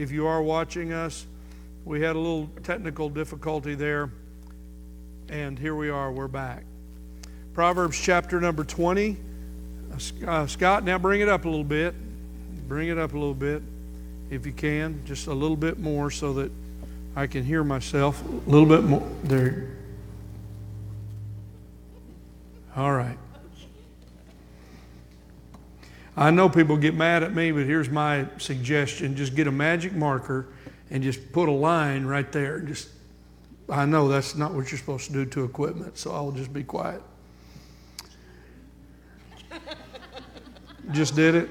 if you are watching us. We had a little technical difficulty there, and here we are, we're back. Proverbs chapter number 20. Uh, Scott, now bring it up a little bit. Bring it up a little bit, if you can, just a little bit more so that I can hear myself a little bit more. There. All right. I know people get mad at me, but here's my suggestion just get a magic marker and just put a line right there. Just I know that's not what you're supposed to do to equipment, so I'll just be quiet. just did it?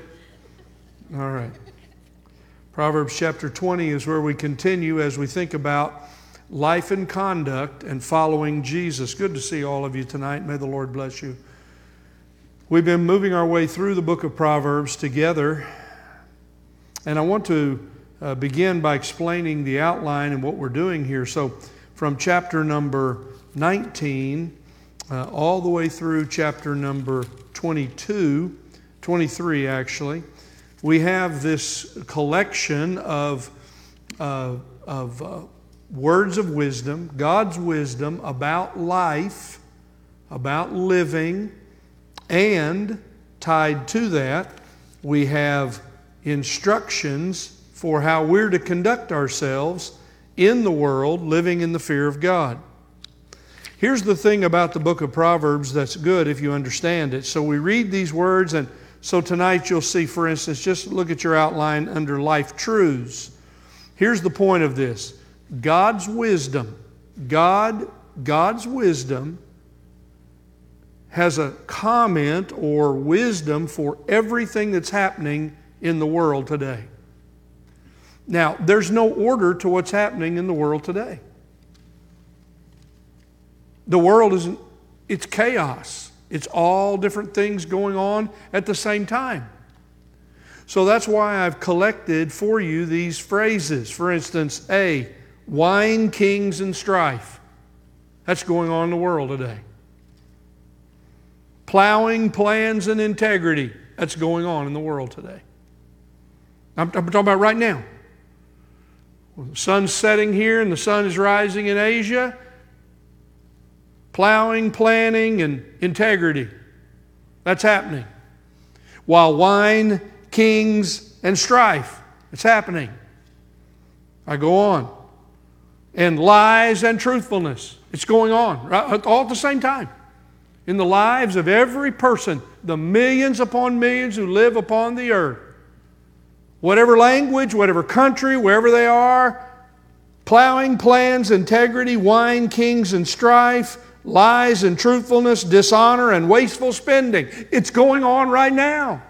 All right. Proverbs chapter 20 is where we continue as we think about life and conduct and following Jesus. Good to see all of you tonight. May the Lord bless you. We've been moving our way through the book of Proverbs together, and I want to uh, begin by explaining the outline and what we're doing here. So, from chapter number 19 uh, all the way through chapter number 22, 23 actually, we have this collection of, uh, of uh, words of wisdom, God's wisdom about life, about living and tied to that, we have instructions for how we're to conduct ourselves in the world, living in the fear of God. Here's the thing about the book of Proverbs that's good if you understand it. So we read these words, and so tonight you'll see, for instance, just look at your outline under life truths. Here's the point of this God's wisdom, God, God's wisdom has a comment or wisdom for everything that's happening in the world today. Now, there's no order to what's happening in the world today. The world is it's chaos. It's all different things going on at the same time. So that's why I've collected for you these phrases. For instance, A, wine, kings, and strife. That's going on in the world today plowing plans and integrity that's going on in the world today. I'm, I'm talking about right now. When the sun's setting here and the sun is rising in Asia, plowing, planning, and integrity. That's happening. While wine, kings, and strife, it's happening. I go on. And lies and truthfulness, it's going on right, all at the same time in the lives of every person, the millions upon millions who live upon the earth. Whatever language, whatever country, wherever they are, plowing plans, integrity, wine, kings, and strife, lies and truthfulness, dishonor, and wasteful spending. It's going on right now.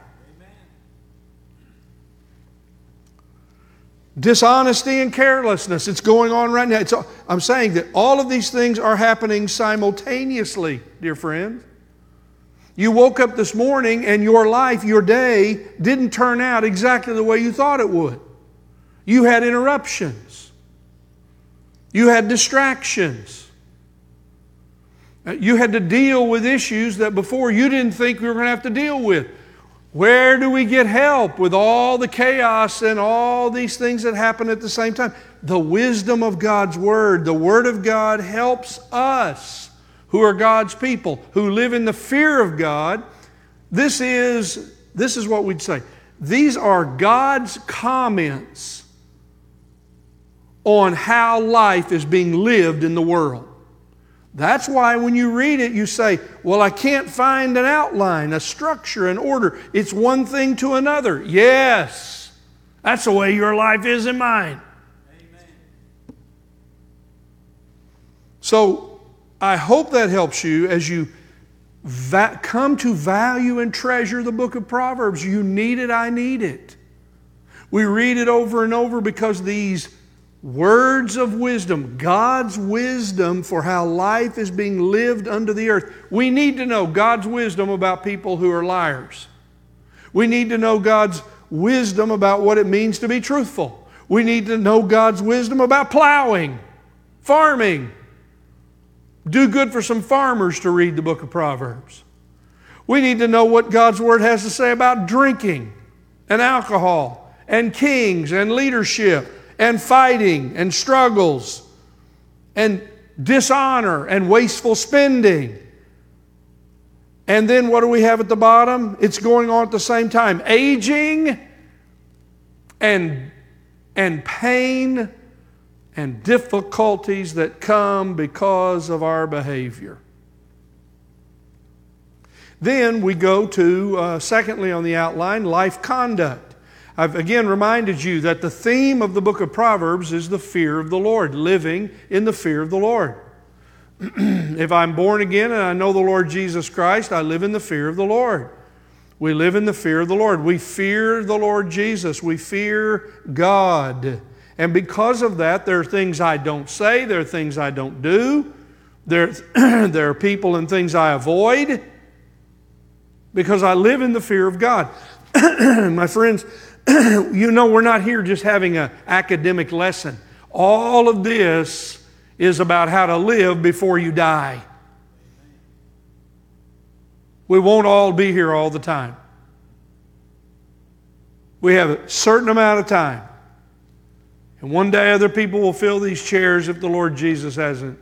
Dishonesty and carelessness. It's going on right now. I'm saying that all of these things are happening simultaneously, dear friend. You woke up this morning and your life, your day, didn't turn out exactly the way you thought it would. You had interruptions, you had distractions. Uh, you had to deal with issues that before you didn't think you were going to have to deal with. Where do we get help with all the chaos and all these things that happen at the same time? The wisdom of God's Word. The Word of God helps us who are God's people, who live in the fear of God. This is, this is what we'd say. These are God's comments on how life is being lived in the world. That's why when you read it, you say, Well, I can't find an outline, a structure, an order. It's one thing to another. Yes, that's the way your life is in mine. Amen. So I hope that helps you as you va- come to value and treasure the book of Proverbs. You need it, I need it. We read it over and over because these Words of wisdom, God's wisdom for how life is being lived under the earth. We need to know God's wisdom about people who are liars. We need to know God's wisdom about what it means to be truthful. We need to know God's wisdom about plowing, farming. Do good for some farmers to read the book of Proverbs. We need to know what God's Word has to say about drinking and alcohol and kings and leadership and fighting and struggles and dishonor and wasteful spending. And then what do we have at the bottom? It's going on at the same time aging and, and pain and difficulties that come because of our behavior. Then we go to, uh, secondly, on the outline, life conduct. I've again reminded you that the theme of the book of Proverbs is the fear of the Lord, living in the fear of the Lord. if I'm born again and I know the Lord Jesus Christ, I live in the fear of the Lord. We live in the fear of the Lord. We fear the Lord Jesus. We fear God. And because of that, there are things I don't say, there are things I don't do, there, there are people and things I avoid because I live in the fear of God. My friends, you know, we're not here just having an academic lesson. All of this is about how to live before you die. We won't all be here all the time. We have a certain amount of time. And one day other people will fill these chairs if the Lord Jesus hasn't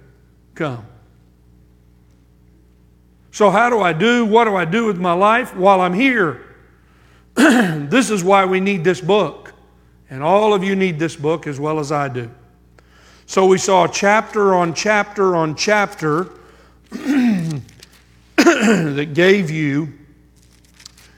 come. So, how do I do? What do I do with my life while I'm here? this is why we need this book. And all of you need this book as well as I do. So, we saw chapter on chapter on chapter that gave you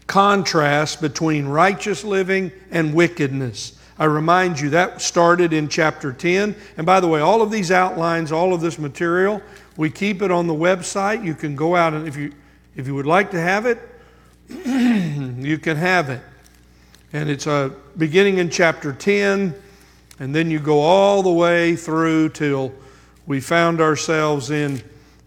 contrast between righteous living and wickedness. I remind you that started in chapter 10. And by the way, all of these outlines, all of this material, we keep it on the website. You can go out and if you if you would like to have it, you can have it. And it's a beginning in chapter 10, and then you go all the way through till we found ourselves in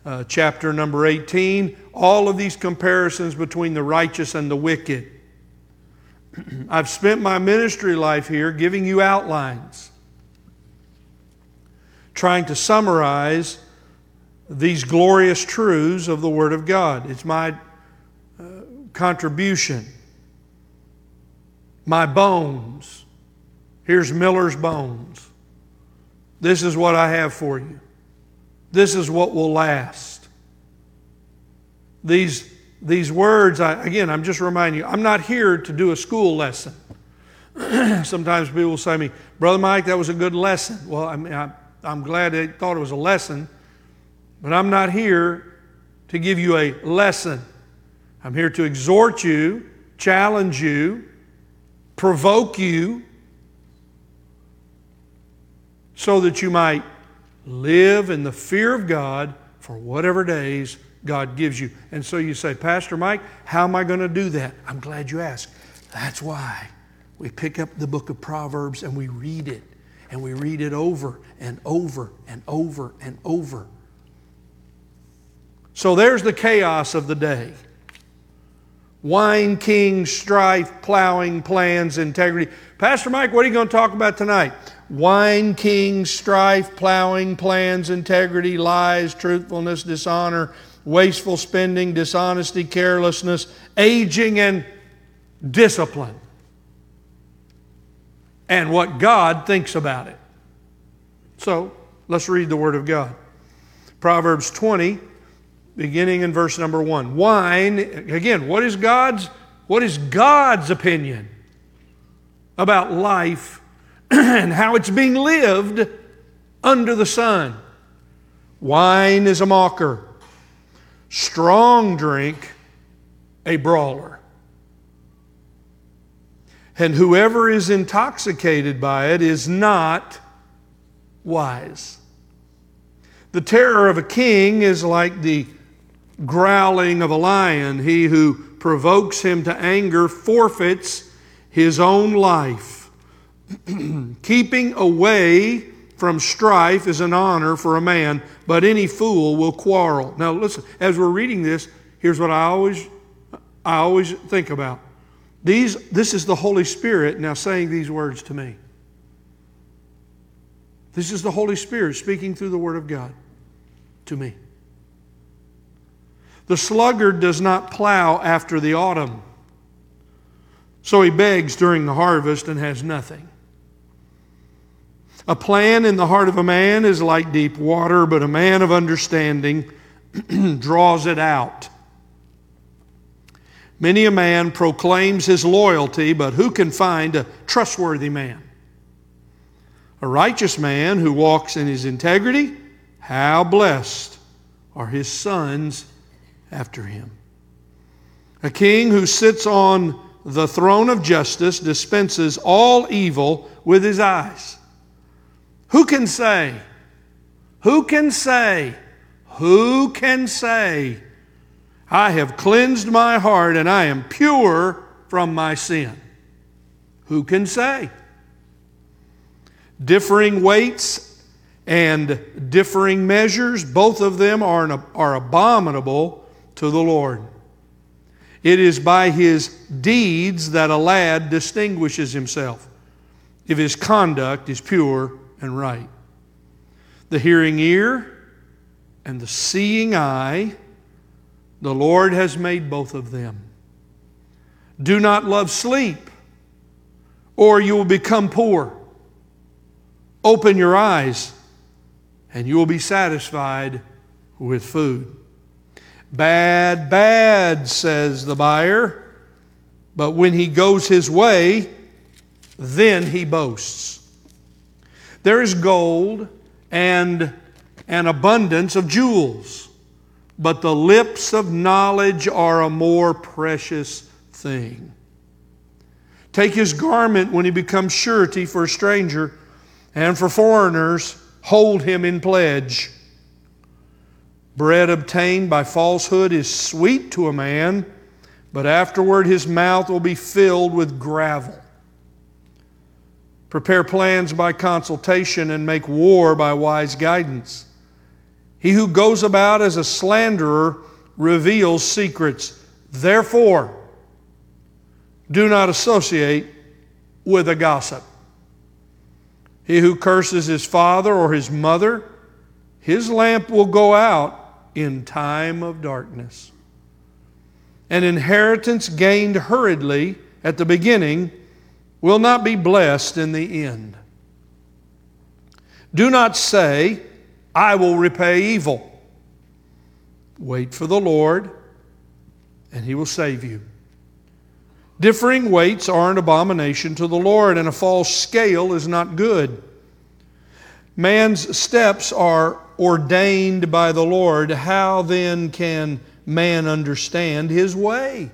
uh, chapter number 18. All of these comparisons between the righteous and the wicked. I've spent my ministry life here giving you outlines, trying to summarize these glorious truths of the Word of God. It's my uh, contribution. My bones. Here's Miller's bones. This is what I have for you. This is what will last. These, these words, I, again, I'm just reminding you, I'm not here to do a school lesson. Sometimes people say to me, Brother Mike, that was a good lesson. Well, I mean, I, I'm glad they thought it was a lesson but I'm not here to give you a lesson. I'm here to exhort you, challenge you, provoke you, so that you might live in the fear of God for whatever days God gives you. And so you say, Pastor Mike, how am I going to do that? I'm glad you asked. That's why we pick up the book of Proverbs and we read it. And we read it over and over and over and over. So there's the chaos of the day wine king, strife, plowing, plans, integrity. Pastor Mike, what are you going to talk about tonight? Wine king, strife, plowing, plans, integrity, lies, truthfulness, dishonor, wasteful spending, dishonesty, carelessness, aging, and discipline. And what God thinks about it. So let's read the Word of God. Proverbs 20 beginning in verse number one. Wine, again, what is God's, what is God's opinion about life and how it's being lived under the sun? Wine is a mocker, strong drink, a brawler. And whoever is intoxicated by it is not wise. The terror of a king is like the growling of a lion. He who provokes him to anger forfeits his own life. Keeping away from strife is an honor for a man, but any fool will quarrel. Now listen, as we're reading this, here's what I always I always think about. These this is the Holy Spirit now saying these words to me. This is the Holy Spirit speaking through the Word of God to me. The sluggard does not plow after the autumn, So he begs during the harvest and has nothing. A plan in the heart of a man is like deep water, but a man of understanding draws it out. Many a man proclaims his loyalty, but who can find a trustworthy man? A righteous man who walks in his integrity, how blessed are his sons after him. A king who sits on the throne of justice dispenses all evil with his eyes. Who can say? Who can say? Who can say, I have cleansed my heart and I am pure from my sin? Who can say? Differing weights and differing measures, both of them are, are abominable to the Lord. It is by his deeds that a lad distinguishes himself, if his conduct is pure and right. The hearing ear and the seeing eye, the Lord has made both of them. Do not love sleep, or you will become poor. Open your eyes, and you will be satisfied with food. Bad, bad, says the buyer, but when he goes his way, then he boasts. There is gold and an abundance of jewels, but the lips of knowledge are a more precious thing. Take his garment when he becomes surety for a stranger, and for foreigners, hold him in pledge. Bread obtained by falsehood is sweet to a man, but afterward his mouth will be filled with gravel. Prepare plans by consultation and make war by wise guidance. He who goes about as a slanderer reveals secrets. Therefore, do not associate with a gossip. He who curses his father or his mother, his lamp will go out in time of darkness. An inheritance gained hurriedly at the beginning will not be blessed in the end. Do not say, I will repay evil. Wait for the Lord, and he will save you. Differing weights are an abomination to the Lord, and a false scale is not good. Man's steps are ordained by the Lord. How then can man understand his way?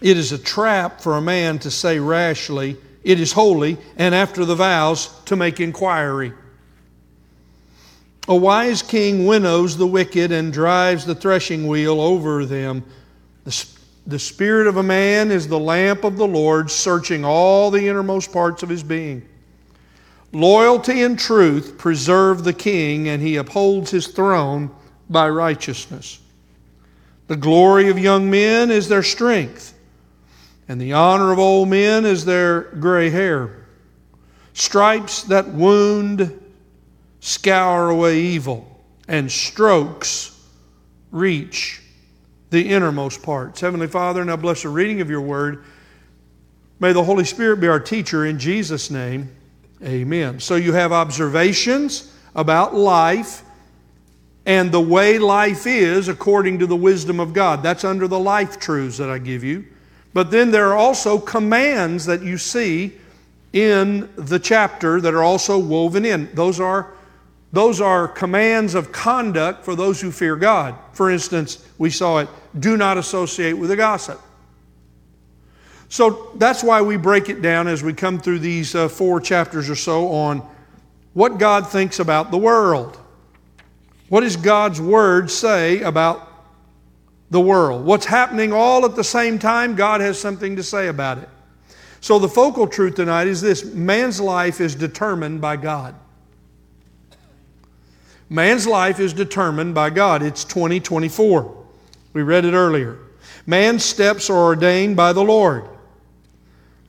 It is a trap for a man to say rashly, It is holy, and after the vows to make inquiry. A wise king winnows the wicked and drives the threshing wheel over them. The, the spirit of a man is the lamp of the Lord, searching all the innermost parts of his being. Loyalty and truth preserve the king, and he upholds his throne by righteousness. The glory of young men is their strength and the honor of old men is their gray hair. Stripes that wound scour away evil, and strokes reach the innermost parts. Heavenly Father, now bless the reading of your word. May the Holy Spirit be our teacher in Jesus' name. Amen. So you have observations about life and the way life is according to the wisdom of God. That's under the life truths that I give you. But then there are also commands that you see in the chapter that are also woven in. Those are, those are commands of conduct for those who fear God. For instance, we saw it do not associate with a gossip. So that's why we break it down as we come through these uh, four chapters or so on what God thinks about the world. What does God's Word say about the world. What's happening all at the same time, God has something to say about it. So, the focal truth tonight is this man's life is determined by God. Man's life is determined by God. It's 2024. We read it earlier. Man's steps are ordained by the Lord.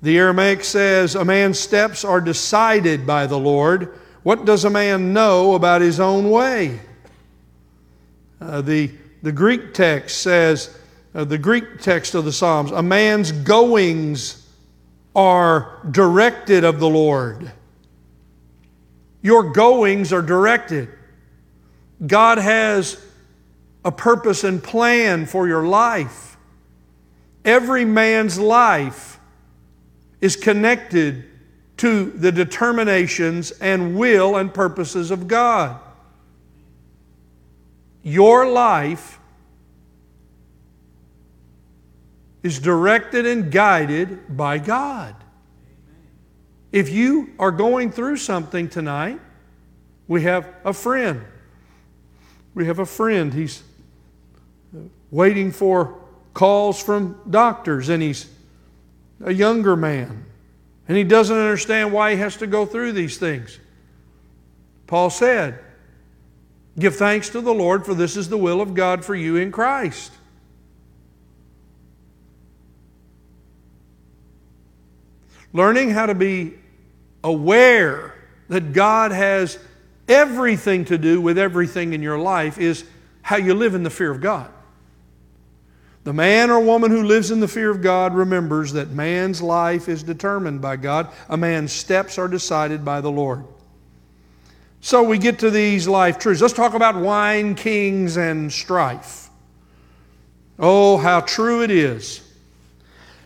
The Aramaic says, A man's steps are decided by the Lord. What does a man know about his own way? Uh, the the Greek text says, uh, the Greek text of the Psalms, a man's goings are directed of the Lord. Your goings are directed. God has a purpose and plan for your life. Every man's life is connected to the determinations and will and purposes of God. Your life is directed and guided by God. If you are going through something tonight, we have a friend. We have a friend. He's waiting for calls from doctors, and he's a younger man. And he doesn't understand why he has to go through these things. Paul said, Give thanks to the Lord, for this is the will of God for you in Christ. Learning how to be aware that God has everything to do with everything in your life is how you live in the fear of God. The man or woman who lives in the fear of God remembers that man's life is determined by God. A man's steps are decided by the Lord. So we get to these life truths. Let's talk about wine kings and strife. Oh, how true it is.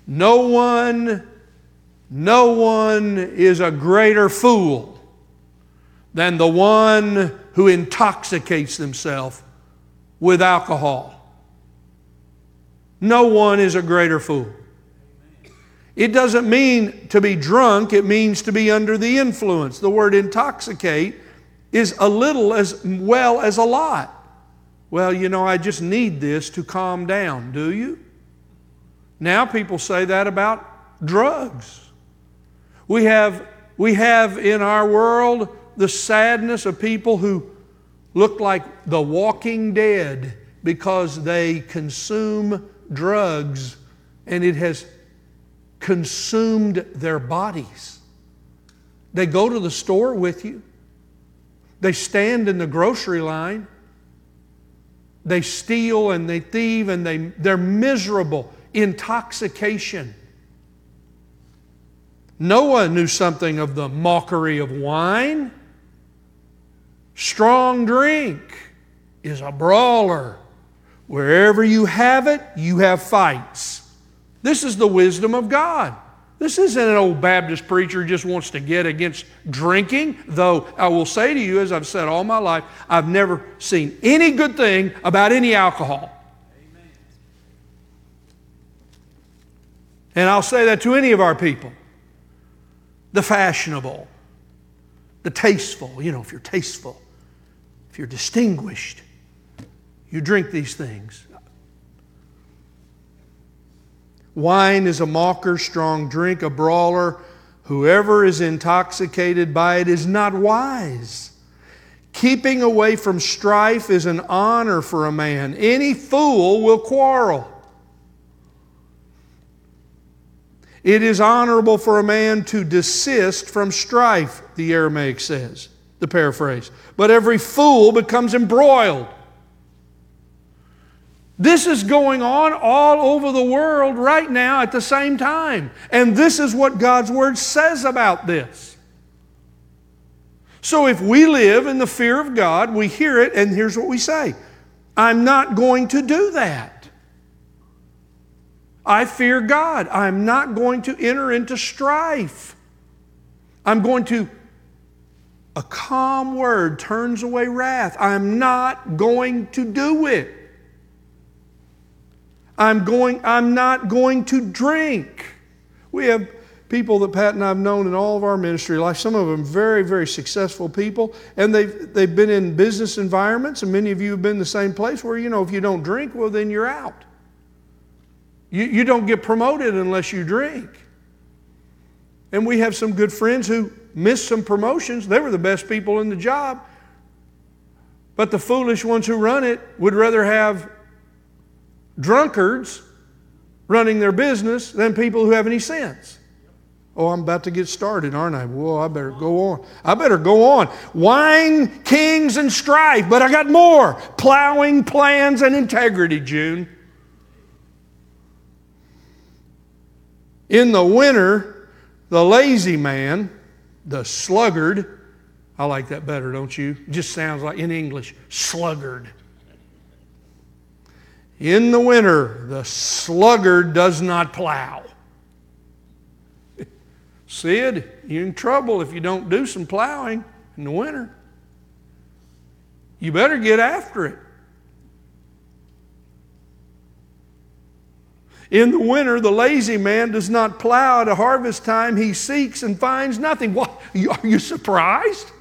No one, no one is a greater fool than the one who intoxicates himself with alcohol. No one is a greater fool. It doesn't mean to be drunk, it means to be under the influence. The word intoxicate is a little as well as a lot. Well, you know, I just need this to calm down, do you? Now people say that about drugs. We have, we have in our world the sadness of people who look like the walking dead because they consume drugs and it has consumed their bodies. They go to the store with you. They stand in the grocery line. They steal and they thieve and they, they're miserable. Intoxication. Noah knew something of the mockery of wine. Strong drink is a brawler. Wherever you have it, you have fights. This is the wisdom of God. This isn't an old Baptist preacher who just wants to get against drinking, though I will say to you, as I've said all my life, I've never seen any good thing about any alcohol. Amen. And I'll say that to any of our people. The fashionable, the tasteful, you know, if you're tasteful, if you're distinguished, you drink these things. Wine is a mocker, strong drink, a brawler. Whoever is intoxicated by it is not wise. Keeping away from strife is an honor for a man. Any fool will quarrel. It is honorable for a man to desist from strife, the Aramaic says, the paraphrase. But every fool becomes embroiled. This is going on all over the world right now at the same time. And this is what God's Word says about this. So if we live in the fear of God, we hear it, and here's what we say I'm not going to do that. I fear God. I'm not going to enter into strife. I'm going to, a calm word turns away wrath. I'm not going to do it. I'm going, I'm not going to drink. We have people that Pat and I have known in all of our ministry life, some of them very, very successful people, and they've, they've been in business environments, and many of you have been in the same place where, you know, if you don't drink, well, then you're out. You, you don't get promoted unless you drink. And we have some good friends who missed some promotions. They were the best people in the job. But the foolish ones who run it would rather have drunkards running their business than people who have any sense. Oh, I'm about to get started, aren't I? Whoa, I better go on. I better go on. Wine, kings, and strife, but I got more. Plowing, plans, and integrity, June. In the winter, the lazy man, the sluggard, I like that better, don't you? Just sounds like in English, sluggard. In the winter, the sluggard does not plow. Sid, you're in trouble if you don't do some plowing in the winter. You better get after it. In the winter, the lazy man does not plow. At harvest time, he seeks and finds nothing. What? Are you surprised?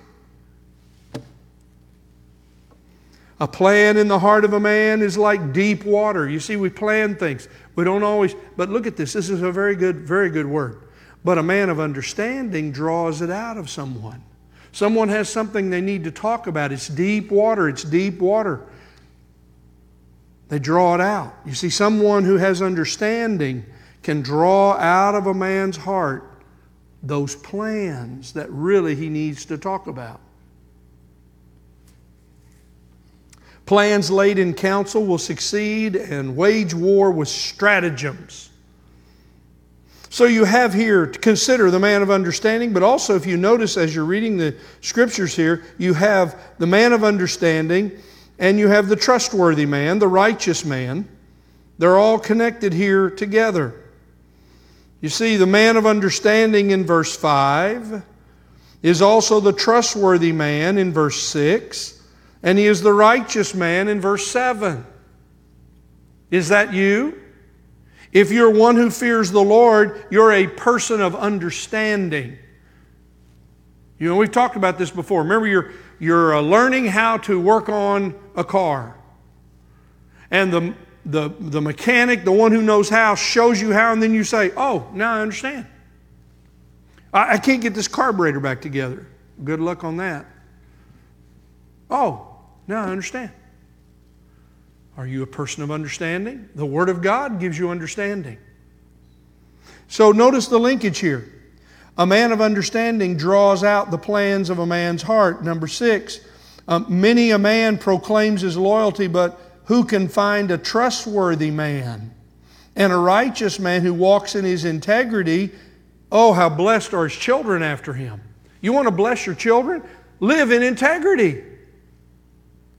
A plan in the heart of a man is like deep water. You see, we plan things. We don't always, but look at this. This is a very good, very good word. But a man of understanding draws it out of someone. Someone has something they need to talk about. It's deep water. It's deep water. They draw it out. You see, someone who has understanding can draw out of a man's heart those plans that really he needs to talk about. Plans laid in council will succeed and wage war with stratagems. So you have here to consider the man of understanding, but also if you notice as you're reading the scriptures here, you have the man of understanding and you have the trustworthy man, the righteous man. They're all connected here together. You see, the man of understanding in verse 5 is also the trustworthy man in verse 6, and he is the righteous man in verse 7. Is that you? If you're one who fears the Lord, you're a person of understanding. You know, we've talked about this before. Remember, you're, you're uh, learning how to work on a car. And the, the, the mechanic, the one who knows how, shows you how, and then you say, Oh, now I understand. I, I can't get this carburetor back together. Good luck on that. Oh, now I understand. Are you a person of understanding? The Word of God gives you understanding. So notice the linkage here. A man of understanding draws out the plans of a man's heart. Number six, um, many a man proclaims his loyalty, but who can find a trustworthy man? And a righteous man who walks in his integrity, oh, how blessed are his children after him. You want to bless your children? Live in integrity.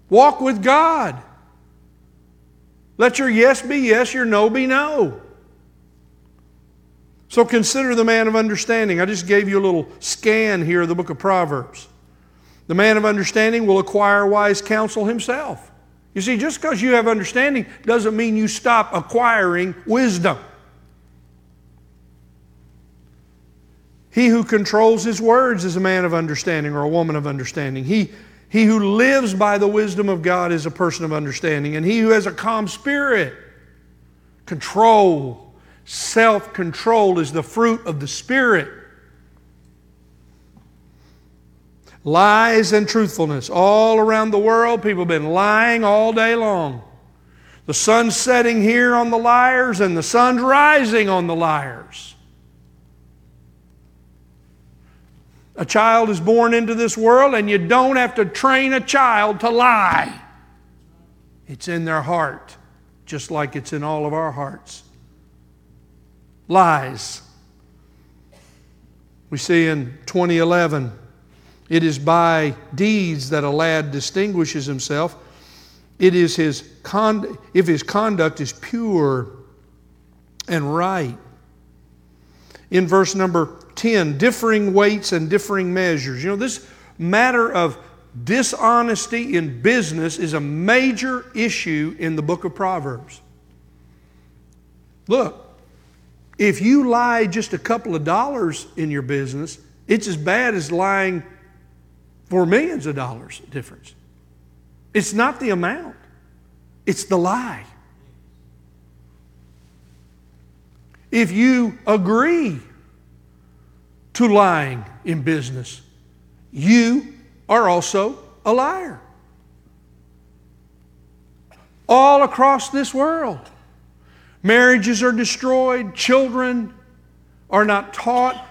Walk with God. Let your yes be yes, your no be no. So consider the man of understanding. I just gave you a little scan here of the book of Proverbs. The man of understanding will acquire wise counsel himself. You see, just because you have understanding doesn't mean you stop acquiring wisdom. He who controls his words is a man of understanding or a woman of understanding. He, he who lives by the wisdom of God is a person of understanding. And he who has a calm spirit, control, Self control is the fruit of the Spirit. Lies and truthfulness. All around the world, people have been lying all day long. The sun's setting here on the liars, and the sun's rising on the liars. A child is born into this world, and you don't have to train a child to lie. It's in their heart, just like it's in all of our hearts lies. We see in 2011, it is by deeds that a lad distinguishes himself. It is his con- if his conduct is pure and right. In verse number 10, differing weights and differing measures. You know, this matter of dishonesty in business is a major issue in the book of Proverbs. Look, if you lie just a couple of dollars in your business, it's as bad as lying for millions of dollars difference. It's not the amount, it's the lie. If you agree to lying in business, you are also a liar. All across this world. Marriages are destroyed. Children are not taught.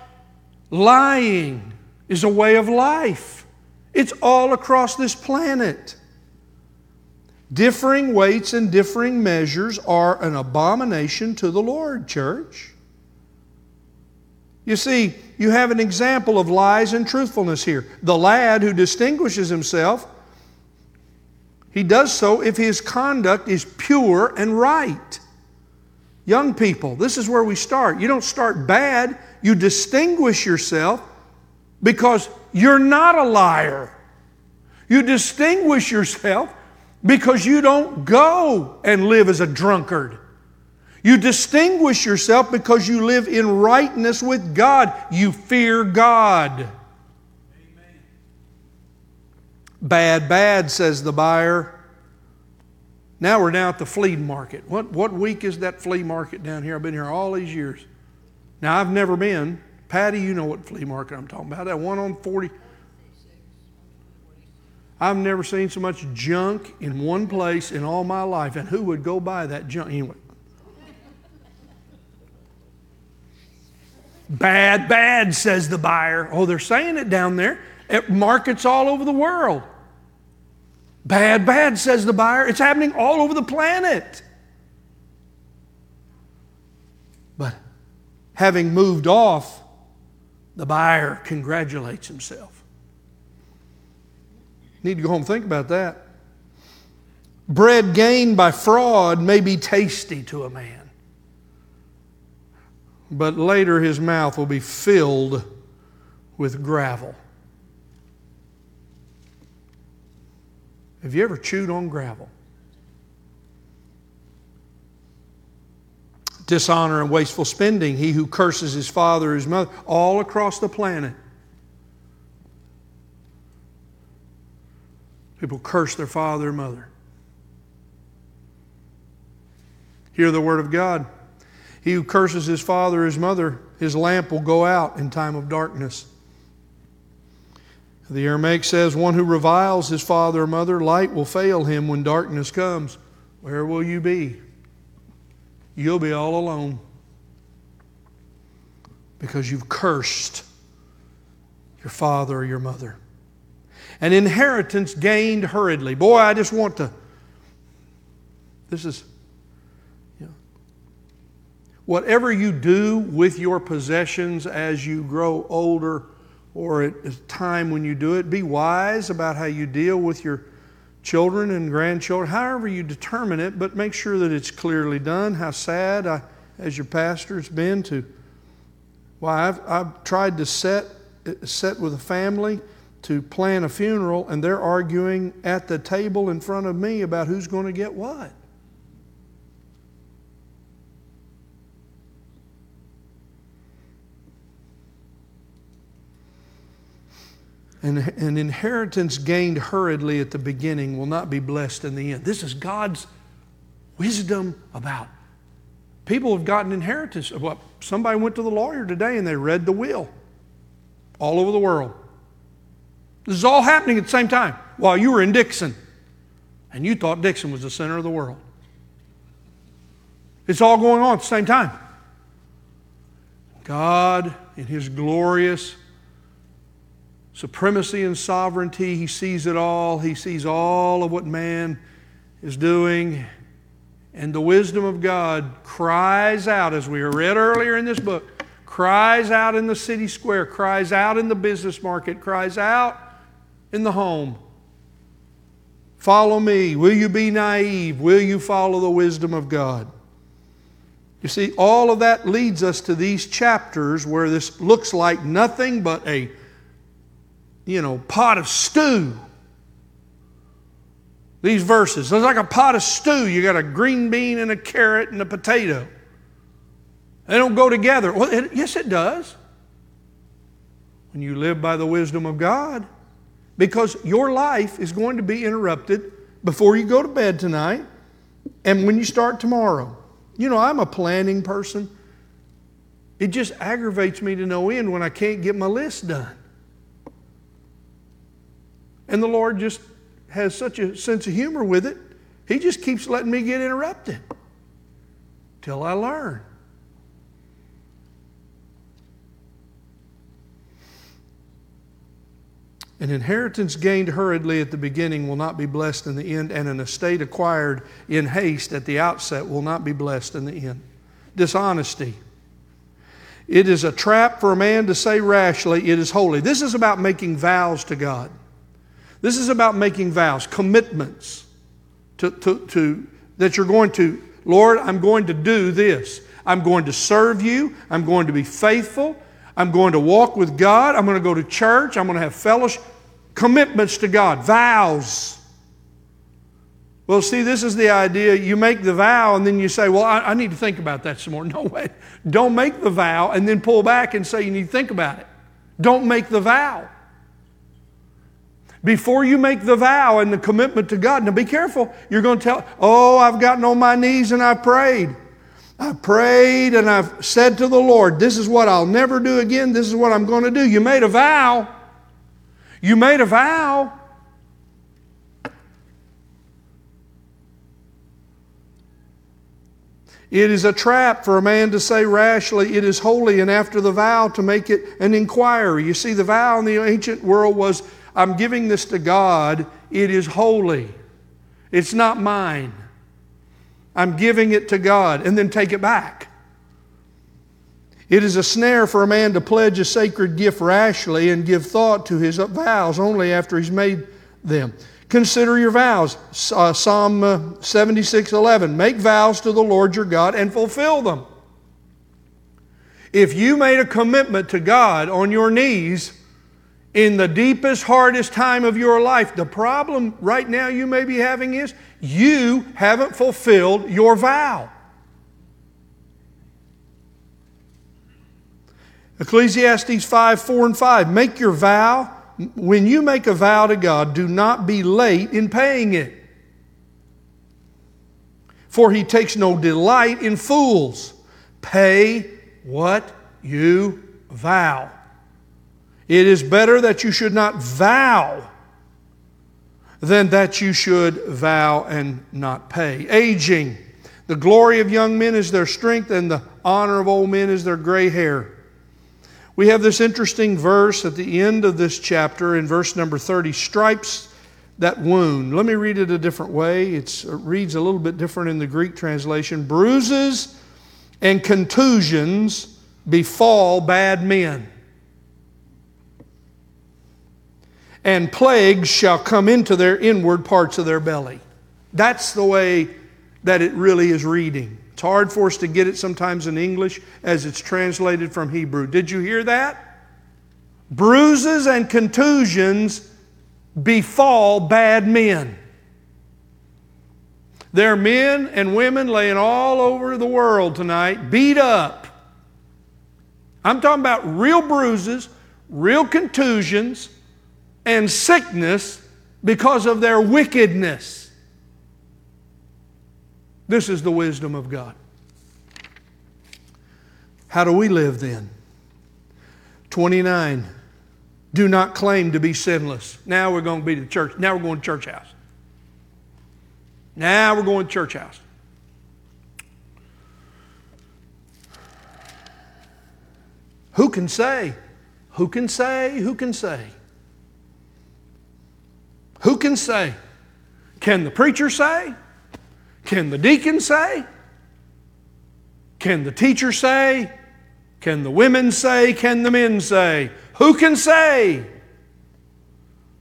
Lying is a way of life. It's all across this planet. Differing weights and differing measures are an abomination to the Lord, church. You see, you have an example of lies and truthfulness here. The lad who distinguishes himself, he does so if his conduct is pure and right. Young people, this is where we start. You don't start bad, you distinguish yourself because you're not a liar. You distinguish yourself because you don't go and live as a drunkard. You distinguish yourself because you live in rightness with God. You fear God. Amen. Bad, bad, says the buyer. Now we're down at the flea market. What, what week is that flea market down here? I've been here all these years. Now, I've never been. Patty, you know what flea market I'm talking about. That one on 40. I've never seen so much junk in one place in all my life. And who would go buy that junk? Anyway. Bad, bad, says the buyer. Oh, they're saying it down there at markets all over the world. Bad, bad, says the buyer. It's happening all over the planet. But having moved off, the buyer congratulates himself. Need to go home and think about that. Bread gained by fraud may be tasty to a man, but later his mouth will be filled with gravel. Have you ever chewed on gravel? Dishonor and wasteful spending, he who curses his father or his mother, all across the planet. People curse their father or mother. Hear the word of God. He who curses his father or his mother, his lamp will go out in time of darkness. The Aramaic says, One who reviles his father or mother, light will fail him when darkness comes. Where will you be? You'll be all alone because you've cursed your father or your mother. An inheritance gained hurriedly. Boy, I just want to. This is. Whatever you do with your possessions as you grow older, or at a time when you do it. Be wise about how you deal with your children and grandchildren, however you determine it, but make sure that it's clearly done. How sad, I, as your pastor, it's been to. Well, I've, I've tried to set, set with a family to plan a funeral, and they're arguing at the table in front of me about who's going to get what. And an inheritance gained hurriedly at the beginning will not be blessed in the end. This is God's wisdom about. People have gotten inheritance. Well, somebody went to the lawyer today and they read the will all over the world. This is all happening at the same time while you were in Dixon and you thought Dixon was the center of the world. It's all going on at the same time. God, in His glorious supremacy and sovereignty. He sees it all. He sees all of what man is doing. And the wisdom of God cries out, as we read earlier in this book, cries out in the city square, cries out in the business market, cries out in the home. Follow me. Will you be naive? Will you follow the wisdom of God? You see, all of that leads us to these chapters where this looks like nothing but a you know, pot of stew. These verses. It's like a pot of stew. You got a green bean and a carrot and a potato. They don't go together. Well, it, yes, it does. When you live by the wisdom of God, because your life is going to be interrupted before you go to bed tonight and when you start tomorrow. You know, I'm a planning person. It just aggravates me to no end when I can't get my list done. And the Lord just has such a sense of humor with it, He just keeps letting me get interrupted till I learn. An inheritance gained hurriedly at the beginning will not be blessed in the end, and an estate acquired in haste at the outset will not be blessed in the end. Dishonesty. It is a trap for a man to say rashly, It is holy. This is about making vows to God. This is about making vows, commitments to, to, to, that you're going to, Lord, I'm going to do this. I'm going to serve you. I'm going to be faithful. I'm going to walk with God. I'm going to go to church. I'm going to have fellowship. Commitments to God, vows. Well, see, this is the idea. You make the vow and then you say, Well, I, I, need to think about that some more. No way. Don't make the vow and then pull back and say you need to think about it. Don't make the vow. Before you make the vow and the commitment to God, now be careful. You're going to tell, Oh, I've gotten on my knees and I've prayed. I prayed and I've said to the Lord, This is what I'll never do again. This is what I'm going to do. You made a vow. You made a vow. It is a trap for a man to say rashly, It is holy, and after the vow to make it an inquiry. You see, the vow in the ancient world was, I'm giving this to God, it is holy. It's not mine. I'm giving it to God, and then take it back. It is a snare for a man to pledge a sacred gift rashly and give thought to his vows only after he's made them. Consider your vows. Uh, Psalm uh, 76 11. Make vows to the Lord your God and fulfill them. If you made a commitment to God on your knees in the deepest, hardest time of your life, the problem right now you may be having is you haven't fulfilled your vow. Ecclesiastes 5 4 and 5. Make your vow when you make a vow to God, do not be late in paying it. For he takes no delight in fools. Pay what you vow. It is better that you should not vow than that you should vow and not pay. Aging. The glory of young men is their strength, and the honor of old men is their gray hair. We have this interesting verse at the end of this chapter in verse number 30 stripes that wound. Let me read it a different way. It's, it reads a little bit different in the Greek translation. Bruises and contusions befall bad men, and plagues shall come into their inward parts of their belly. That's the way that it really is reading. It's hard for us to get it sometimes in English as it's translated from Hebrew. Did you hear that? Bruises and contusions befall bad men. There are men and women laying all over the world tonight, beat up. I'm talking about real bruises, real contusions, and sickness because of their wickedness. This is the wisdom of God. How do we live then? 29. Do not claim to be sinless. Now we're going to be to church. Now we're going to church house. Now we're going to church house. Who can say? Who can say? Who can say? Who can say? Can the preacher say? Can the deacon say? Can the teacher say? Can the women say? Can the men say? Who can say?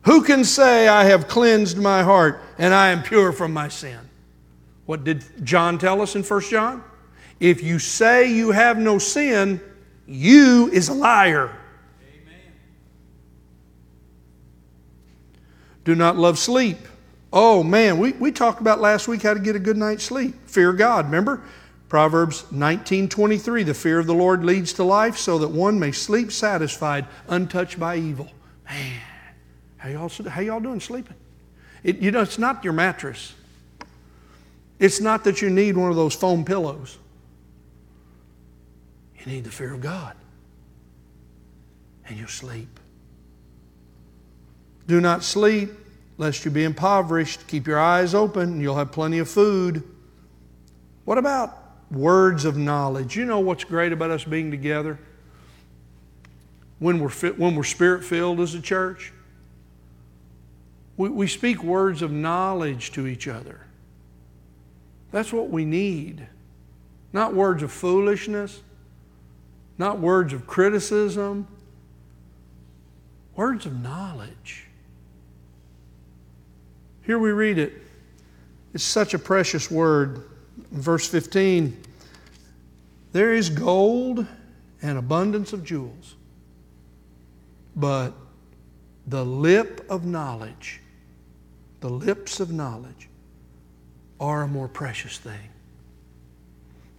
Who can say, I have cleansed my heart and I am pure from my sin? What did John tell us in 1 John? If you say you have no sin, you is a liar. Do not love sleep Oh man, we, we talked about last week how to get a good night's sleep. Fear God, remember? Proverbs 19:23, the fear of the Lord leads to life so that one may sleep satisfied, untouched by evil. Man, how y'all, how y'all doing sleeping? It, you know, it's not your mattress. It's not that you need one of those foam pillows. You need the fear of God. And you'll sleep. Do not sleep lest you be impoverished. Keep your eyes open, and you'll have plenty of food. What about words of knowledge? You know what's great about us being together? When we're, when we're spirit filled as a church, we, we speak words of knowledge to each other. That's what we need, not words of foolishness, not words of criticism, words of knowledge. Here we read it. It's such a precious word. Verse 15, there is gold and abundance of jewels, but the lip of knowledge, the lips of knowledge, are a more precious thing.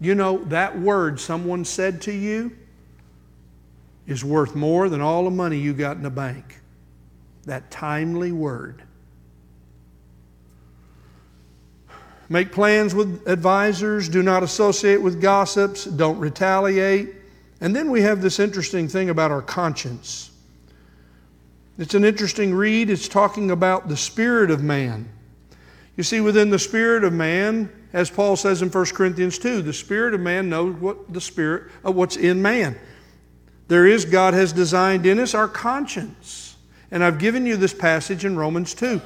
You know, that word someone said to you is worth more than all the money you got in the bank. That timely word. Make plans with advisors. Do not associate with gossips. Don't retaliate. And then we have this interesting thing about our conscience. It's an interesting read. It's talking about the spirit of man. You see, within the spirit of man, as Paul says in 1 Corinthians 2, the spirit of man knows what the spirit of what's in man. There is, God has designed in us our conscience. And I've given you this passage in Romans 2.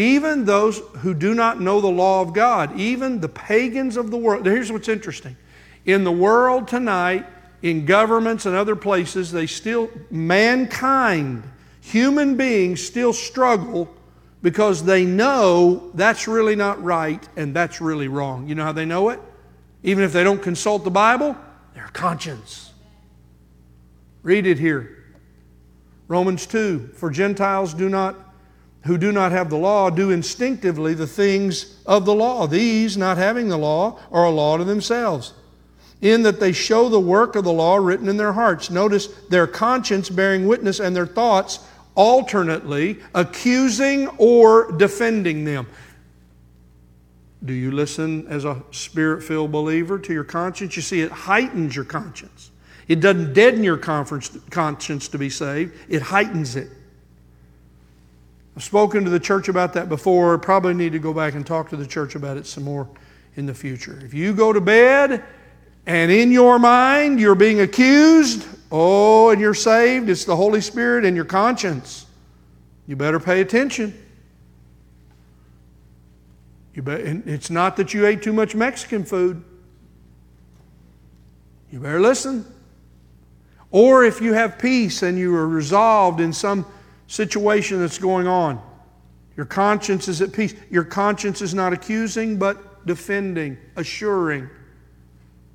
Even those who do not know the law of God, even the pagans of the world. Here's what's interesting. In the world tonight, in governments and other places, they still, mankind, human beings still struggle because they know that's really not right and that's really wrong. You know how they know it? Even if they don't consult the Bible, their conscience. Read it here. Romans 2 For Gentiles do not who do not have the law do instinctively the things of the law. These, not having the law, are a law to themselves, in that they show the work of the law written in their hearts. Notice their conscience bearing witness and their thoughts alternately accusing or defending them. Do you listen as a spirit filled believer to your conscience? You see, it heightens your conscience. It doesn't deaden your conscience to be saved, it heightens it. I've spoken to the church about that before. Probably need to go back and talk to the church about it some more in the future. If you go to bed and in your mind you're being accused, oh, and you're saved, it's the Holy Spirit and your conscience. You better pay attention. You be, it's not that you ate too much Mexican food. You better listen. Or if you have peace and you are resolved in some situation that's going on. Your conscience is at peace. Your conscience is not accusing, but defending, assuring.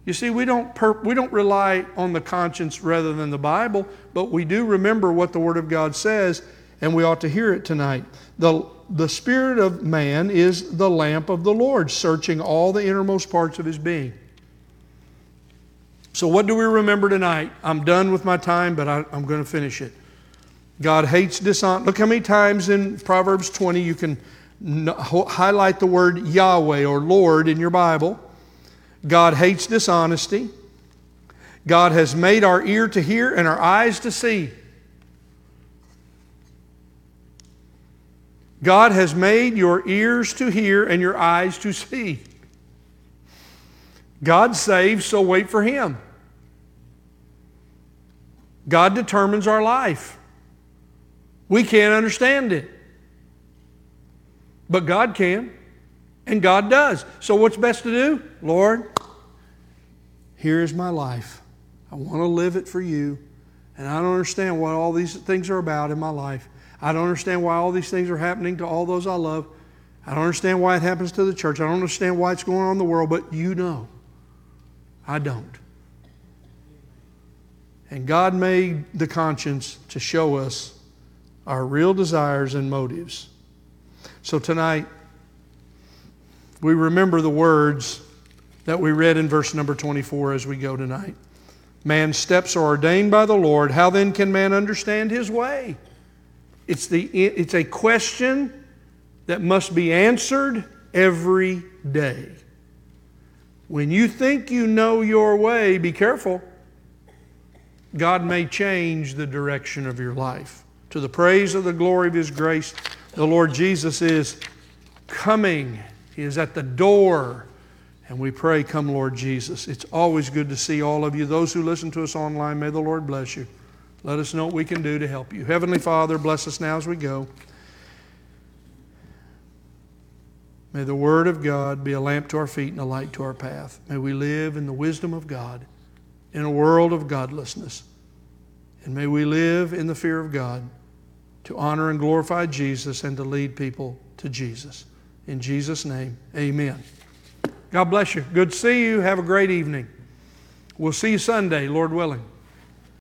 You see, we don't, per- we don't rely on the conscience rather than the Bible, but we do remember what the Word of God says, and we ought to hear it tonight. The, the spirit of man is the lamp of the Lord, searching all the innermost parts of his being. So, what do we remember tonight? I'm done with my time, but I, I'm going to finish it. God hates dishonesty. Look how many times in Proverbs 20 you can highlight the word Yahweh or Lord in your Bible. God hates dishonesty. God has made our ear to hear and our eyes to see. God has made your ears to hear and your eyes to see. God saves, so wait for Him. God determines our life. We can't understand it. But God can, and God does. So, what's best to do? Lord, here is my life. I want to live it for you. And I don't understand what all these things are about in my life. I don't understand why all these things are happening to all those I love. I don't understand why it happens to the church. I don't understand why it's going on in the world, but you know. I don't. And God made the conscience to show us our real desires and motives. So tonight, we remember the words that we read in verse number 24 as we go tonight. Man's steps are ordained by the Lord. How then can man understand his way? It's, the, it's a question that must be answered every day. When you think you know your way, be careful. God may change the direction of your life to the praise of the glory of His grace. The Lord Jesus is coming, He is at the door. And we pray, Come, Lord Jesus. It's always good to see all of you. Those who listen to us online, may the Lord bless you. Let us know what we can do to help you. Heavenly Father, bless us now as we go. May the Word of God be a lamp to our feet and a light to our path. May we live in the wisdom of God. in a world of godlessness. And may we live in the fear of God to honor and glorify Jesus and to lead people to Jesus. In Jesus' name, amen. God bless you. Good to see you. Have a great evening. We'll see you Sunday, Lord willing.